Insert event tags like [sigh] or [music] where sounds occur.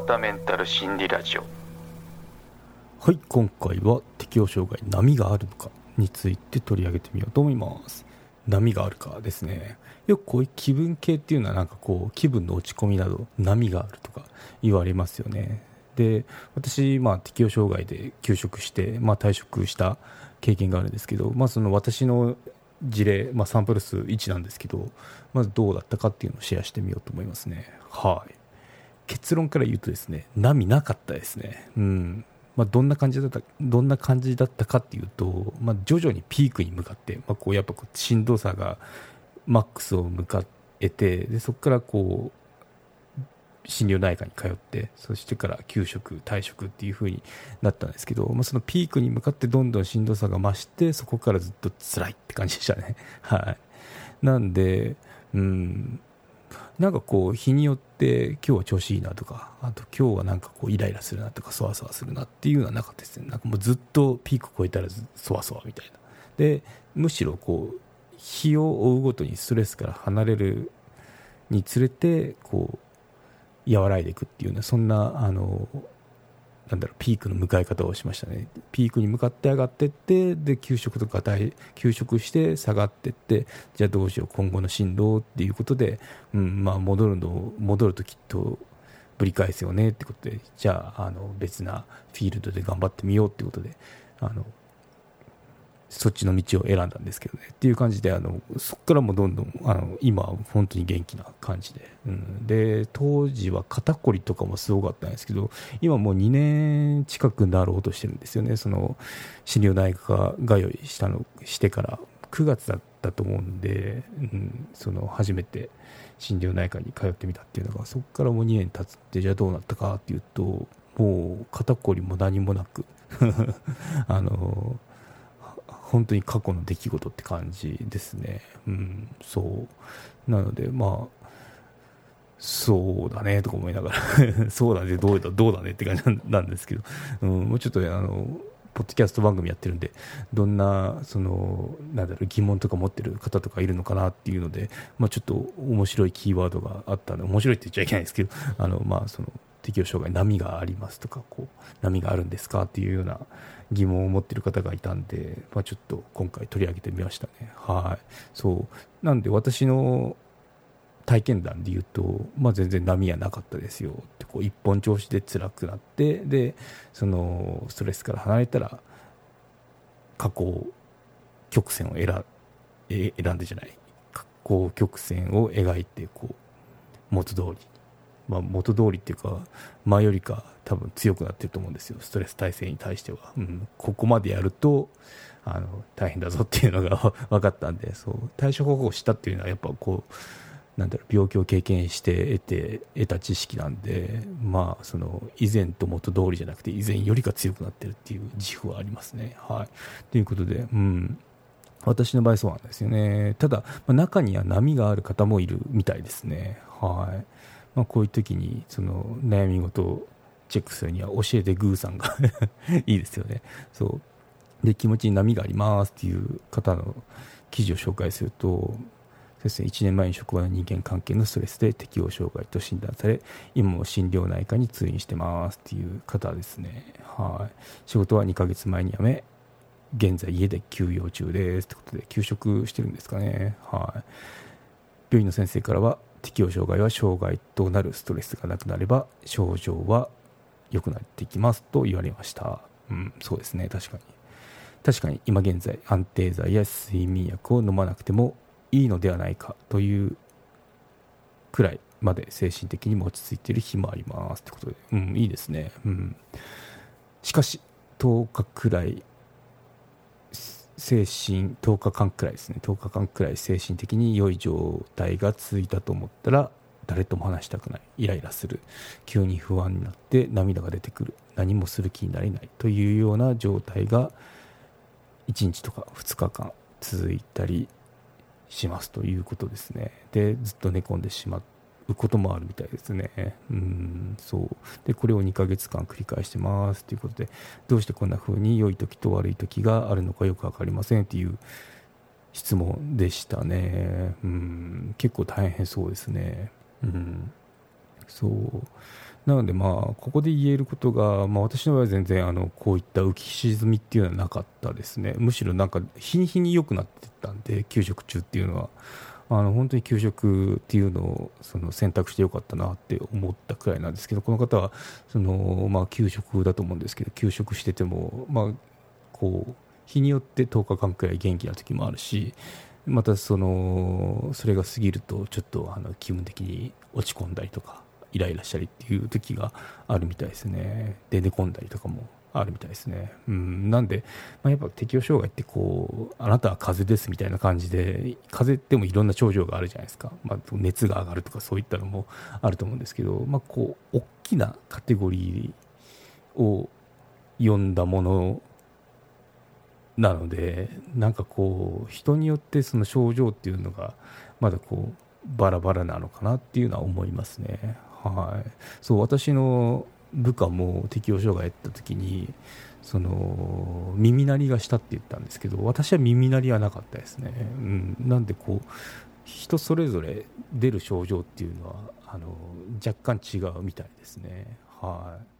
川田メンタル心理ラジオ。はい今回は適応障害波があるのかについて取り上げてみようと思います。波があるかですね。よくこういう気分系っていうのはなんかこう気分の落ち込みなど波があるとか言われますよね。で私、まあ、適応障害で休職して、まあ、退職した経験があるんですけど、まあ、その私の事例、まあ、サンプル数1なんですけどまずどうだったかっていうのをシェアしてみようと思いますね。はい。結論から言うとですね波なかったですね。うん。まあ、どんな感じだったどんな感じだったかっていうと、まあ、徐々にピークに向かって、まあ、こうやっぱこうしんどさがマックスを向かってでそこからこう心療内科に通ってそしてから休職退職っていう風になったんですけど、まあ、そのピークに向かってどんどんしんどさが増してそこからずっと辛いって感じでしたね。はい。なんでうん。なんかこう日によって今日は調子いいなとかあと今日はなんかこうイライラするなとかそわそわするなっていうのはなかったですね。なんかもうずっとピーク超えたらそわそわみたいな。でむしろこう日を追うごとにストレスから離れるにつれてこう和らいでいくっていうようなそんなあのなんだろうピークの迎え方をしましたね。ピークに向かって上がっていってで給食とか給食して下がっていってじゃあどうしよう今後の進路っていうことで、うんまあ、戻るの戻るときっとぶり返すよねってことでじゃああの別なフィールドで頑張ってみようってことであのそっちの道を選んだんですけどねっていう感じであのそこからもどんどんあの今本当に元気な感じで、うん、で当時は肩こりとかもすごかったんですけど今もう2年近くなろうとしてるんですよね。その心療内科通いしたのしてから9月だったと思うんで、うん、その初めて心療内科に通ってみたっていうのがそこからもう2年経つってじゃあどうなったかっていうともう肩こりも何もなく [laughs] あの本当に過去の出来事って感じですね。うん、そう。なのでまあそうだねとか思いながら。[laughs] そうだねどうだどうだねって感じなんですけど、うん、もうちょっとあのポッドキャスト番組やってるんでどんなそのなんだろう疑問とか持ってる方とかいるのかなっていうので、まあ、ちょっと面白いキーワードがあったので面白いって言っちゃいけないですけどあの、まあ、その適応障害波がありますとかこう波があるんですかっていうような疑問を持っている方がいたんで、まあ、ちょっと今回取り上げてみましたね。はい。そう。なんで私の体験談で言うと、まあ、全然波はなかったですよってこう一本調子で辛くなってでそのストレスから離れたら下降曲線を選選んでじゃない下降曲線を描いてこう元通りまあ、元通りっていうか前よりか多分強くなってると思うんですよ。ストレス耐性に対しては、うん、ここまでやるとあの大変だぞっていうのが [laughs] 分かったんでそう。対処方法を知ったっていうのはやっぱこうなんだろう病気を経験して得て得た知識なんで、まあ、その以前と元通りじゃなくて以前よりか強くなってるっていう自負はありますね。はい、ということで、うん、私の場合そうなんですよね。ただ、まあ、中には波がある方もいるみたいですね。はい。まあ、こういう時にその悩み事をチェックするには教えてグーさんが [laughs] いいですよね。そう。で気持ちに波がありますっていう方の記事を紹介するとそうですね、1年前に職場の人間関係のストレスで適応障害と診断され今も心療内科に通院してますっていう方ですね。はい。仕事は2ヶ月前に辞め現在家で休養中ですってことで休職してるんですかね。はい。病院の先生からは適応障害は障害となるストレスがなくなれば症状は良くなってきますと言われました、うん、そうですね。確かに。確かに今現在安定剤や睡眠薬を飲まなくてもいいのではないかというくらいまで精神的にも落ち着いている日もありますってことで、うん、いいですね、うん、しかし10日くらい精神10日間くらいですね。10日間くらい精神的に良い状態が続いたと思ったら誰とも話したくない。イライラする。急に不安になって涙が出てくる。何もする気になれない。というような状態が1日とか2日間続いたりしますということですね。でずっと寝込んでしまっうこともあるみたいですね。うんそうでこれを2ヶ月間繰り返してますということでどうしてこんな風に良い時と悪い時があるのかよく分かりませんっていう質問でしたね。うん結構大変そうですね。うんそうなので、まあ、ここで言えることが、まあ、私の場合は全然あのこういった浮き沈みっていうのはなかったですね、むしろなんか日に日に良くなってたんで、給食中っていうのは。あの本当に給食っていうのをその選択してよかったなって思ったくらいなんですけどこの方はその、まあ、給食だと思うんですけど給食してても、まあ、こう日によって10日間くらい元気な時もあるしまたそのそれが過ぎるとちょっとあの気分的に落ち込んだりとかイライラしたりっていう時があるみたいですねで寝込んだりとかもあるみたいですね。うん、なんで、まあ、やっぱ適応障害ってこう、あなたは風邪ですみたいな感じで、風邪でもいろんな症状があるじゃないですか。まあ、熱が上がるとかそういったのもあると思うんですけど、まあ、こう、大きなカテゴリーを読んだものなので、なんかこう、人によってその症状っていうのが、まだこう、バラバラなのかなっていうのは思いますね。はい。そう、私の部下も適応障害やった時にその耳鳴りがしたって言ったんですけど私は耳鳴りはなかったですね、うん、なんでこう人それぞれ出る症状っていうのはあの若干違うみたいですねはい